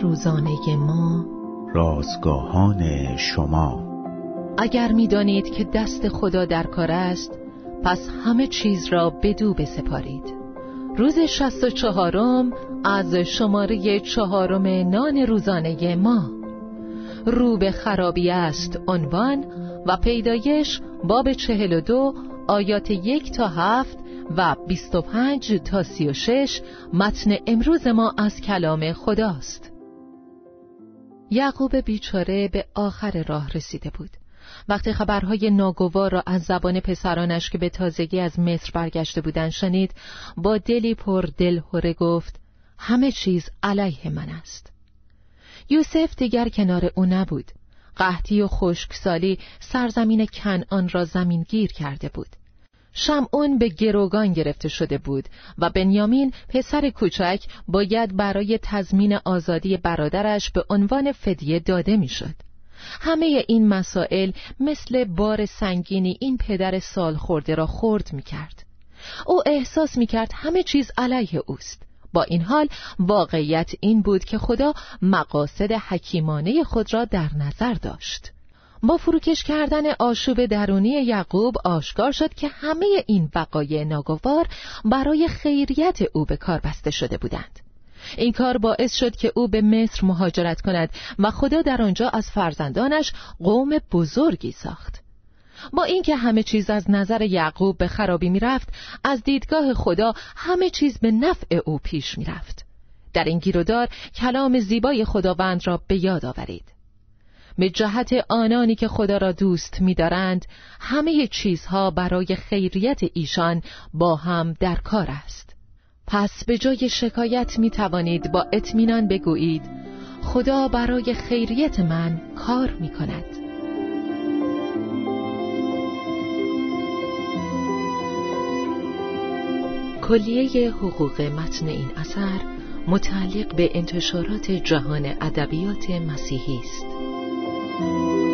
روزانه ما. رازگاهان شما. اگر می‌دانید که دست خدا در کار است پس همه چیز را بدو بسپارید. روز شست و چهارم از شماره چهارم نان روزانه ما. رو به خرابی است عنوان و پیدایش باب چهل و دو آیات یک تا هفت و بیست و پنج تا سی و شش متن امروز ما از کلام خداست. یعقوب بیچاره به آخر راه رسیده بود. وقتی خبرهای ناگوار را از زبان پسرانش که به تازگی از مصر برگشته بودند شنید با دلی پر دل هره گفت همه چیز علیه من است. یوسف دیگر کنار او نبود. قحطی و خشکسالی سرزمین کنعان را زمین گیر کرده بود. شمعون به گروگان گرفته شده بود و بنیامین پسر کوچک باید برای تضمین آزادی برادرش به عنوان فدیه داده می‌شد. همه این مسائل مثل بار سنگینی این پدر سال خورده را خورد می کرد. او احساس می کرد همه چیز علیه اوست. با این حال واقعیت این بود که خدا مقاصد حکیمانه خود را در نظر داشت. با فروکش کردن آشوب درونی یعقوب آشکار شد که همه این وقایع ناگوار برای خیریت او به کار بسته شده بودند. این کار باعث شد که او به مصر مهاجرت کند و خدا در آنجا از فرزندانش قوم بزرگی ساخت. با اینکه همه چیز از نظر یعقوب به خرابی می‌رفت از دیدگاه خدا همه چیز به نفع او پیش می‌رفت در این گیرودار کلام زیبای خداوند را به یاد آورید به جهت آنانی که خدا را دوست می‌دارند همه چیزها برای خیریت ایشان با هم در کار است پس به جای شکایت می توانید با اطمینان بگویید خدا برای خیریت من کار می کند کلیه حقوق متن این اثر متعلق به انتشارات جهان ادبیات مسیحی است. Thank you.